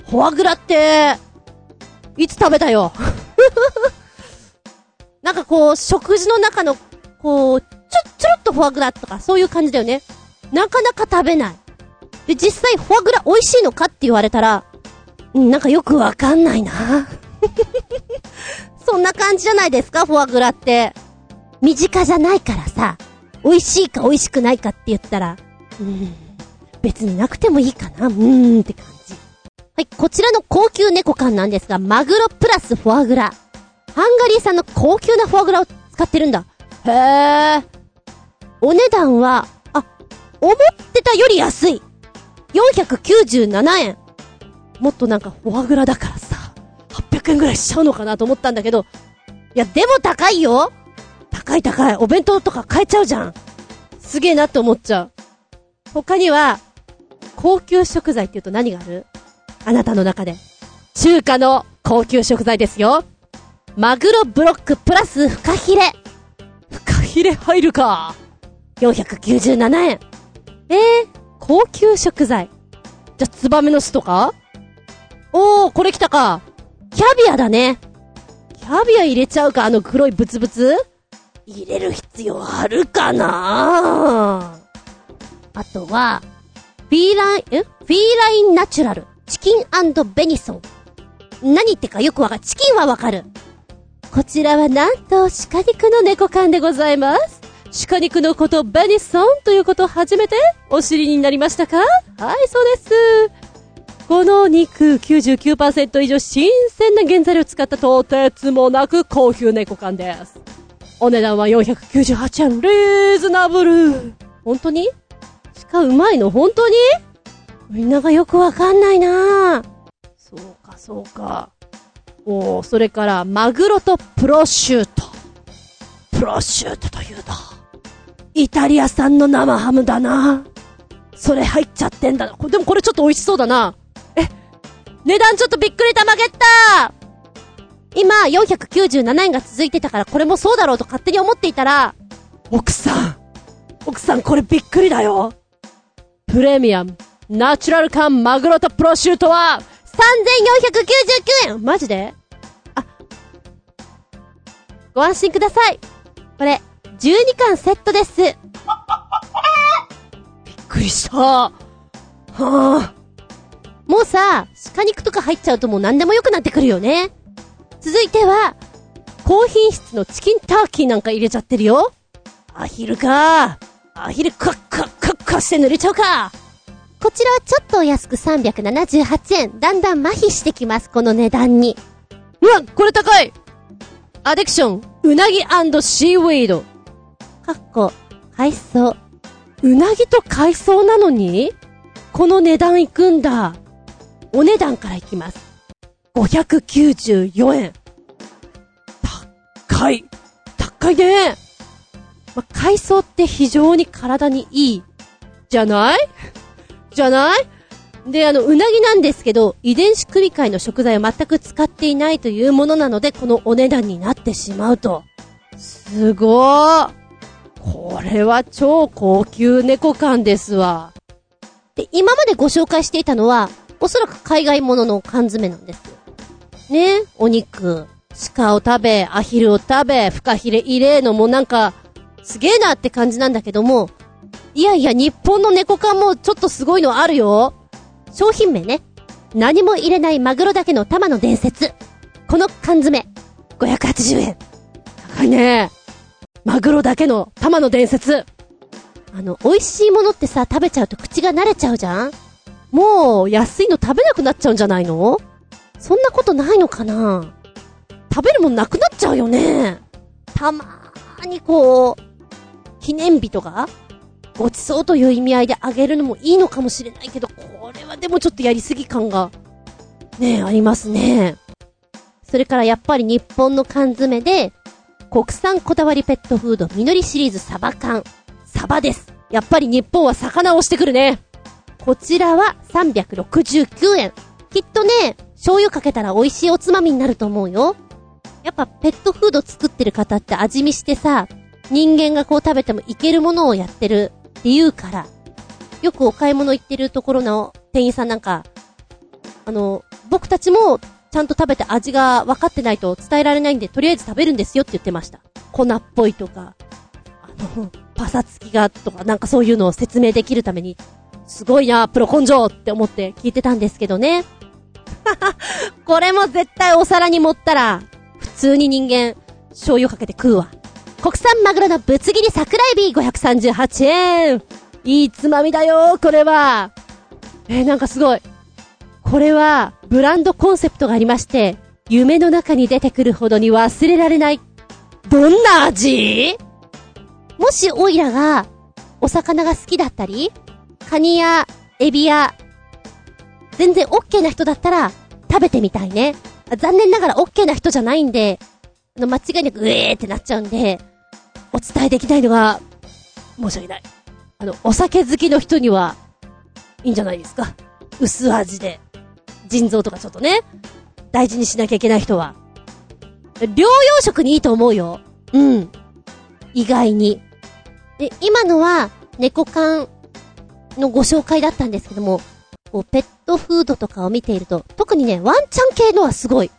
フォアグラって、いつ食べたよ？なんかこう、食事の中のこう、ちょ、ちょろっとフォアグラとか、そういう感じだよね。なかなか食べない。で、実際フォアグラ美味しいのかって言われたら、なんかよくわかんないな。そんな感じじゃないですか、フォアグラって。身近じゃないからさ、美味しいか美味しくないかって言ったら、うん、別になくてもいいかな、うーんって感じ。はい、こちらの高級猫缶なんですが、マグロプラスフォアグラ。ハンガリー産の高級なフォアグラを使ってるんだ。へえ。お値段は、あ、思ってたより安い。497円。もっとなんかフォアグラだからさ、800円ぐらいしちゃうのかなと思ったんだけど、いや、でも高いよ高い高い。お弁当とか買えちゃうじゃん。すげえなって思っちゃう。他には、高級食材って言うと何がある？あなたの中で。中華の高級食材ですよ。マグロブロックプラスフカヒレ。ヒレ入るか。497円。えー、高級食材。じゃ、ツバメの巣とか？おー、これ来たか。キャビアだね。キャビア入れちゃうか、あの黒いブツブツ？入れる必要あるかなあとは、フィーライン、え？フィーラインナチュラル、チキンベニソン。何言ってかよくわかる。チキンはわかる。こちらはなんと鹿肉の猫缶でございます。鹿肉のことベニソンということを初めてお知りになりましたか？はい、そうです。この肉99%以上新鮮な原材料を使ったとてつもなく高級猫缶です。お値段は498円、リーズナブル。本当に？鹿うまいの？本当に？みんながよくわかんないなそうか、そうか。おそれから、マグロとプロシュート。プロシュートというと、イタリア産の生ハムだな。それ入っちゃってんだな。でもこれちょっと美味しそうだな。え、値段ちょっとびっくりたまげった今、497円が続いてたからこれもそうだろうと勝手に思っていたら、奥さん、奥さんこれびっくりだよ。プレミアム、ナチュラル缶マグロとプロシュートは、3499円マジで、ご安心ください。これ、12巻セットです。びっくりした。はあ。もうさ、鹿肉とか入っちゃうともう何でも良くなってくるよね。続いては、高品質のチキンターキーなんか入れちゃってるよ。アヒルか。アヒルカッカッカッカして濡れちゃうか。こちらはちょっとお安く378円。だんだん麻痺してきます、この値段に。うわ、これ高いアディクション、うなぎシーウェイド。かっこ、海藻。うなぎと海藻なのに？この値段いくんだ。お値段からいきます。594円。高い。高いね。ま海藻って非常に体にいい。じゃない？じゃない？で、あの、うなぎなんですけど、遺伝子組み換えの食材を全く使っていないというものなので、このお値段になってしまうと。すごー。これは超高級猫缶ですわ。で、今までご紹介していたのは、おそらく海外ものの缶詰なんですよ。ね？お肉、鹿を食べ、アヒルを食べ、フカヒレ入れのもなんか、すげえなって感じなんだけども、いやいや、日本の猫缶もちょっとすごいのあるよ。商品名ね。何も入れないマグロだけの玉の伝説。この缶詰、580円。高いね。マグロだけの玉の伝説。あの、美味しいものってさ、食べちゃうと口が慣れちゃうじゃんもう、安いの食べなくなっちゃうんじゃないの？そんなことないのかな？食べるもんなくなっちゃうよね。たまーにこう、記念日とか？ごちそうという意味合いであげるのもいいのかもしれないけど、これはでもちょっとやりすぎ感が、ねえ、ありますね。それからやっぱり日本の缶詰で、国産こだわりペットフード、みのりシリーズサバ缶。サバです。やっぱり日本は魚をしてくるね。こちらは369円。きっとね、醤油かけたら美味しいおつまみになると思うよ。やっぱペットフード作ってる方って味見してさ、人間がこう食べてもいけるものをやってるって言うから、よくお買い物行ってるところの店員さんなんか、あの、僕たちもちゃんと食べて味が分かってないと伝えられないんで、とりあえず食べるんですよって言ってました。粉っぽいとか、あの、パサつきがとか、なんかそういうのを説明できるために、すごいな、プロ根性って思って聞いてたんですけどね。これも絶対お皿に盛ったら、普通に人間、醤油かけて食うわ。国産マグロのぶつ切り桜エビ538円。いいつまみだよ、これは。えー、なんかすごい。これは、ブランドコンセプトがありまして、夢の中に出てくるほどに忘れられない。どんな味？もしオイラが、お魚が好きだったり、カニやエビや、全然オッケーな人だったら、食べてみたいね。残念ながらオッケーな人じゃないんで、あの、間違いなく、うえーってなっちゃうんで、お伝えできないのが、申し訳ない。あの、お酒好きの人には、いいんじゃないですか。薄味で。腎臓とかちょっとね、大事にしなきゃいけない人は。療養食にいいと思うよ。うん。意外に。で、今のは、猫缶のご紹介だったんですけども、こう、ペットフードとかを見ていると、特にね、ワンチャン系のはすごい。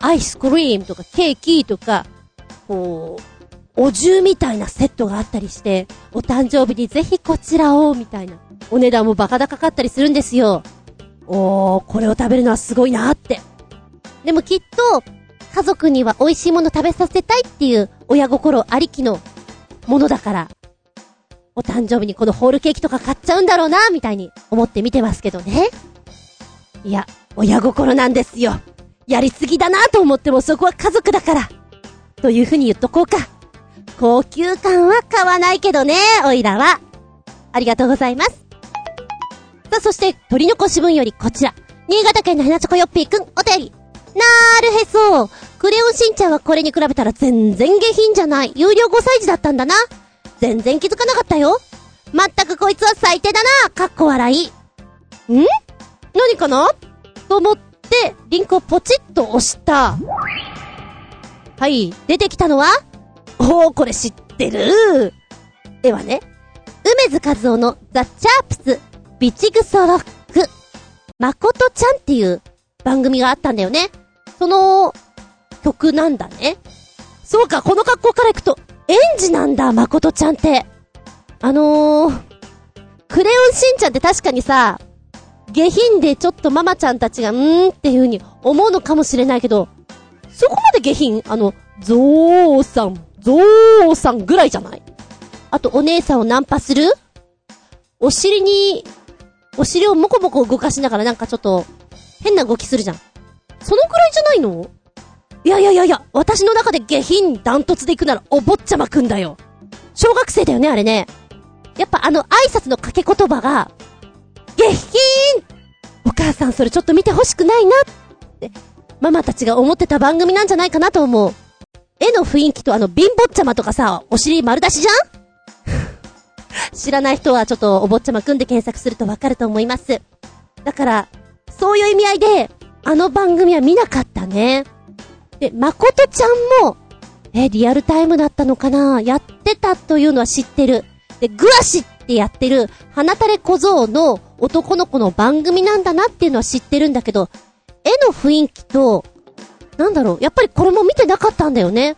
アイスクリームとかケーキとか、こう、お重みたいなセットがあったりして、お誕生日にぜひこちらを、みたいな。お値段もバカ高かったりするんですよ。おー、これを食べるのはすごいなーって。でもきっと、家族には美味しいもの食べさせたいっていう親心ありきのものだから、お誕生日にこのホールケーキとか買っちゃうんだろうな、みたいに思って見てますけどね。いや、親心なんですよ。やりすぎだなと思ってもそこは家族だから。というふうに言っとこうか。高級感は買わないけどね、おいらは。ありがとうございます。さあ、そして、鳥の子し分よりこちら。新潟県のヘナチョコヨッピーくん、お便り。なーるへそ。クレヨンしんちゃんはこれに比べたら全然下品じゃない。有料5歳児だったんだな。全然気づかなかったよ。まったくこいつは最低だな。かっこ笑い。ん？何かな？と思って、リンクをポチッと押した。はい、出てきたのは？おー、これ知ってる？ではね、梅津和夫のザ・チャープスビチグソロック、まことちゃんっていう番組があったんだよね。その曲なんだね。そうか、この格好からいくと、園児なんだ、まことちゃんって。あのー、クレヨンしんちゃんって確かにさ、下品でちょっとママちゃんたちが、うーんっていう風に思うのかもしれないけど、そこまで下品？あの、ゾーさん、ゾーさんぐらいじゃない？あと、お姉さんをナンパする？お尻にお尻をもこもこ動かしながらなんかちょっと、変な動きするじゃん。そのくらいじゃないの？いやいやいやいや、私の中で下品ダントツで行くならお坊ちゃまくんだよ。小学生だよね、あれね。やっぱあの挨拶の掛け言葉が、下品お母さんそれちょっと見てほしくないなって、ママたちが思ってた番組なんじゃないかなと思う。絵の雰囲気とあの貧乏ちゃまとかさ、お尻丸出しじゃん？知らない人はちょっとお坊ちゃまくんで検索するとわかると思います。だから、そういう意味合いで、あの番組は見なかったね。で、まことちゃんも、え、リアルタイムだったのかな？やってたというのは知ってる。で、グアシってやってる、花垂れ小僧の男の子の番組なんだなっていうのは知ってるんだけど、絵の雰囲気と、なんだろう、やっぱりこれも見てなかったんだよね。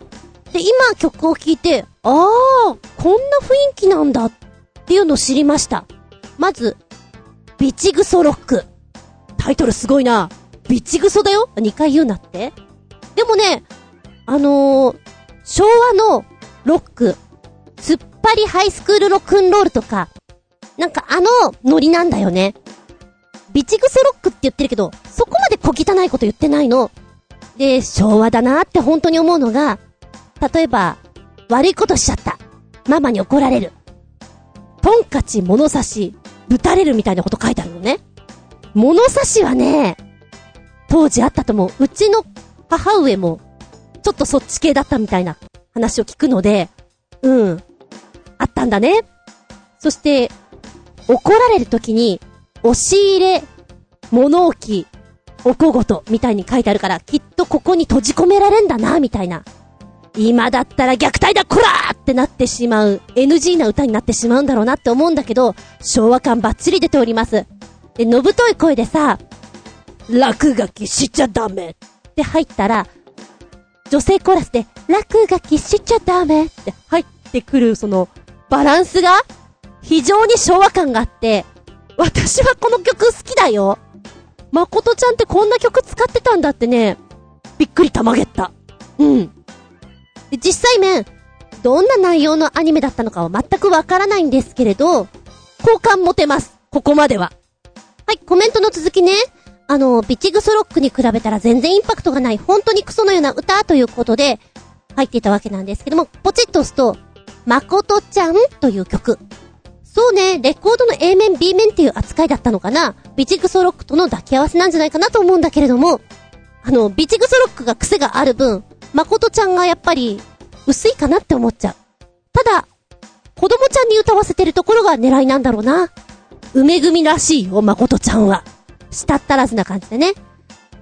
で、今曲を聴いて、あー、こんな雰囲気なんだっていうのを知りました。まず、ビチグソロック。タイトルすごいな。ビチグソだよ ?2 回言うなって。でもね、あのー、昭和のロック、突っ張りハイスクールロックンロールとか、なんかあのノリなんだよね。ビチグソロックって言ってるけど、そこまで小汚いこと言ってないの。で、昭和だなって本当に思うのが、例えば、悪いことしちゃった。ママに怒られる。トンカチ、物差し、ぶたれるみたいなこと書いてあるのね。物差しはね、当時あったと思う。うちの母上も、ちょっとそっち系だったみたいな話を聞くので、うん。あったんだね。そして、怒られるときに、押し入れ、物置、おこごと、みたいに書いてあるから、きっとここに閉じ込められんだな、みたいな。今だったら虐待だ、こらーってなってしまう、NG な歌になってしまうんだろうなって思うんだけど、昭和感バッチリ出ております。で、のぶとい声でさ、落書きしちゃダメって入ったら、女性コーラスで、落書きしちゃダメって入ってくる、その、バランスが、非常に昭和感があって、私はこの曲好きだよ。まことちゃんってこんな曲使ってたんだってね、びっくりたまげった。うん。で、実際面、どんな内容のアニメだったのかは全くわからないんですけれど、好感持てます。ここまでは。はい、コメントの続きね。あの、ビチグソロックに比べたら全然インパクトがない、本当にクソのような歌ということで、入っていたわけなんですけども、ポチッと押すと、まことちゃんという曲。そうね、レコードの A 面、B 面っていう扱いだったのかなビチグソロックとの抱き合わせなんじゃないかなと思うんだけれども、あの、ビチグソロックが癖がある分、まことちゃんがやっぱり、薄いかなって思っちゃう。ただ、子供ちゃんに歌わせてるところが狙いなんだろうな。梅組らしいよ、まことちゃんは。したったらずな感じでね。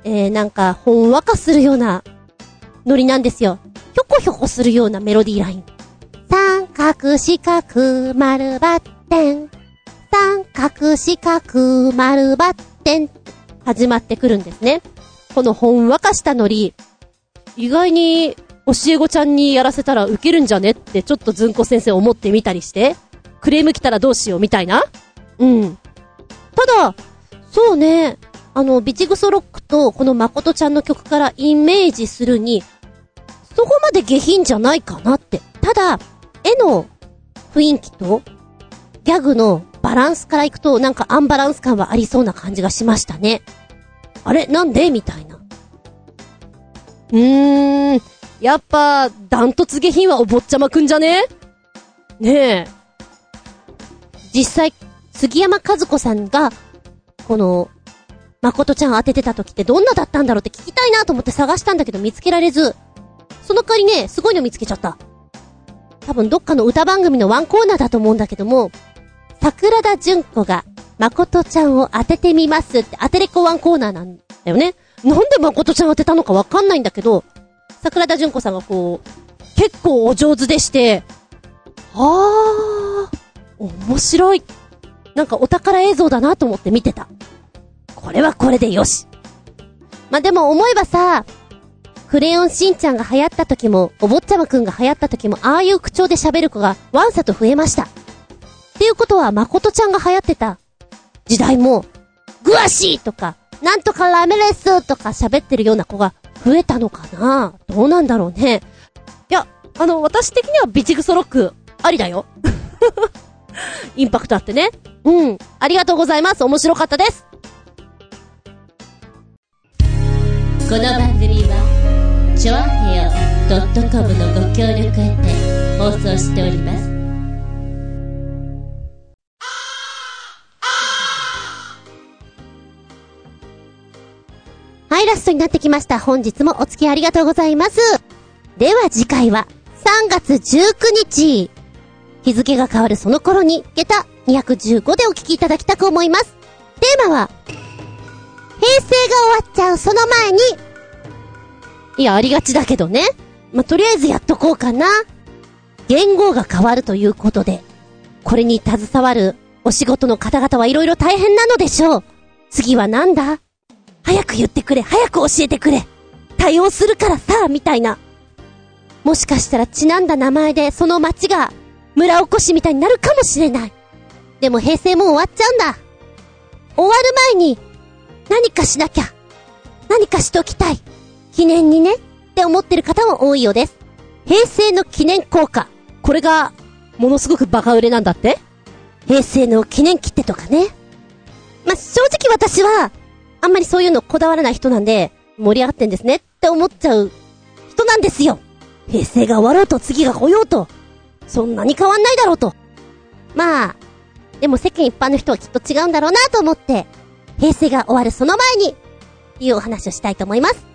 えー、なんか、ほんわかするような、ノリなんですよ。ひょこひょこするようなメロディーライン。三角四角丸バッテン。三角四角丸バッテン。始まってくるんですね。このほんわかしたノリ、意外に、教え子ちゃんにやらせたらウケるんじゃねってちょっとずんこ先生思ってみたりして、クレーム来たらどうしようみたいなうん。ただ、そうね、あの、ビチグソロックとこの誠ちゃんの曲からイメージするに、そこまで下品じゃないかなって。ただ、絵の雰囲気と、ギャグのバランスからいくと、なんかアンバランス感はありそうな感じがしましたね。あれ？なんで？みたいな。うーん、やっぱ、ダントツ下品はお坊ちゃまくんじゃね？ねえ。実際、杉山和子さんが、この、誠ちゃん当ててた時ってどんなだったんだろうって聞きたいなと思って探したんだけど見つけられず、その代わりね、すごいの見つけちゃった。多分どっかの歌番組のワンコーナーだと思うんだけども、桜田淳子が、誠ちゃんを当ててみますって、当てれっこワンコーナーなんだよね。なんで誠ちゃん当てたのかわかんないんだけど、桜田淳子さんがこう、結構お上手でして、あー、面白い。なんかお宝映像だなと思って見てた。これはこれでよし。まあ、でも思えばさ、クレヨンしんちゃんが流行った時も、お坊ちゃまくんが流行った時も、ああいう口調で喋る子がワンサと増えました。っていうことは、まことちゃんが流行ってた時代も、グワシーとか、なんとかラメレスとか喋ってるような子が増えたのかな？どうなんだろうね。いや、あの、私的にはビチグソロック、ありだよ。インパクトあってね。うん。ありがとうございます。面白かったです。この番組はチョアヘオ .com のご協力へて放送しておりますはい、ラストになってきました。本日もお付き合いありがとうございます。では次回は、3月19日。日付が変わるその頃に、下駄215でお聞きいただきたく思います。テーマは、平成が終わっちゃうその前に、いや、ありがちだけどね。まあ、とりあえずやっとこうかな。言語が変わるということで、これに携わるお仕事の方々はいろいろ大変なのでしょう。次はなんだ？早く言ってくれ、早く教えてくれ。対応するからさ、みたいな。もしかしたらちなんだ名前でその町が村おこしみたいになるかもしれない。でも平成も終わっちゃうんだ。終わる前に何かしなきゃ。何かしときたい。記念にね、って思ってる方も多いようです。平成の記念硬貨。これが、ものすごくバカ売れなんだって平成の記念切手とかね。ま、正直私は、あんまりそういうのこだわらない人なんで、盛り上がってんですねって思っちゃう人なんですよ。平成が終わろうと次が来ようと、そんなに変わんないだろうと。まあ、でも世間一般の人はきっと違うんだろうなと思って、平成が終わるその前に、いうお話をしたいと思います。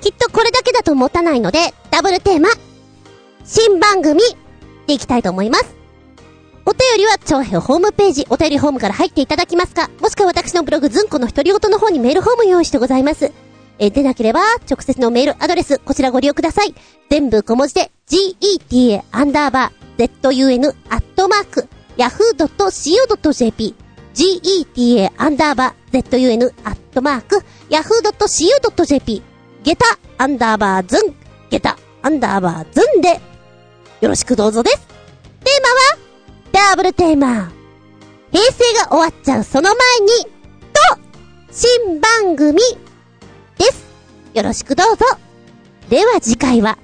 きっとこれだけだと持たないので、ダブルテーマ、新番組、でいきたいと思います。お便りは、長編ホームページ、お便りホームから入っていただきますか、もしくは私のブログ、ズンコの独り言の方にメールホーム用意してございます。えでなければ、直接のメールアドレス、こちらご利用ください。全部小文字で、geta アンダーバー zun アットマーク yahoo.co.jp geta アンダーバー zun アットマーク yahoo.co.jp ゲタアンダーバーズンゲタアンダーバーズンでよろしくどうぞです。テーマはダブルテーマ平成が終わっちゃうその前にと新番組です。よろしくどうぞ。では次回は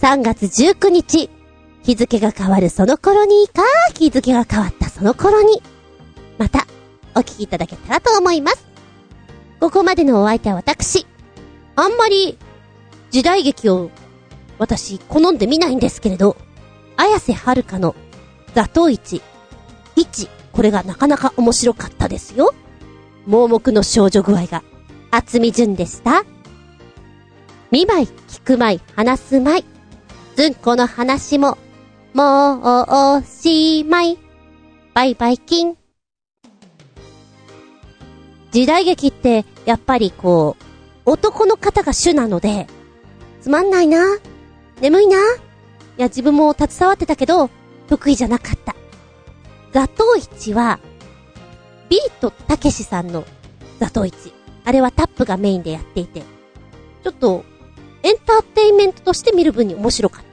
3月19日日付が変わるその頃にか、日付が変わったその頃に、また、お聞きいただけたらと思います。ここまでのお相手は私。あんまり、時代劇を、私、好んで見ないんですけれど、綾瀬はるかの、座頭市、一、これがなかなか面白かったですよ。盲目の少女具合が、厚み順でした。見舞い、聞く舞い、話す舞い。ずんこの話も、もうおしまい。バイバイキン。時代劇って、やっぱりこう、男の方が主なので、つまんないな。眠いな。いや、自分も携わってたけど、得意じゃなかった。座頭市は、ビートたけしさんの座頭市。あれはタップがメインでやっていて、ちょっと、エンターテインメントとして見る分に面白かっ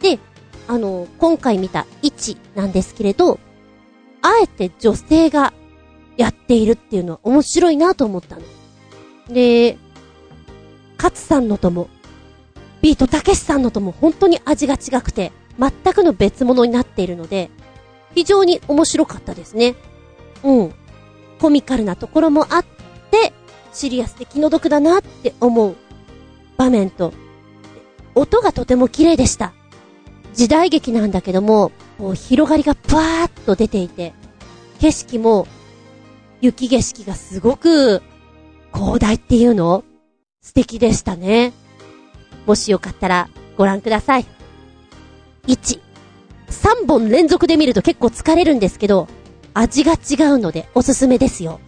た。で、あの、今回見た位置なんですけれど、あえて女性がやっているっていうのは面白いなと思ったの。で、勝さんのとも、ビートたけしさんのとも本当に味が違くて、全くの別物になっているので、非常に面白かったですね。うん。コミカルなところもあって、シリアスで気の毒だなって思う場面と、音がとても綺麗でした。時代劇なんだけども、こう広がりがぷわーっと出ていて、景色も、雪景色がすごく、広大っていうの？素敵でしたね。もしよかったらご覧ください。3本連続で見ると結構疲れるんですけど、味が違うのでおすすめですよ。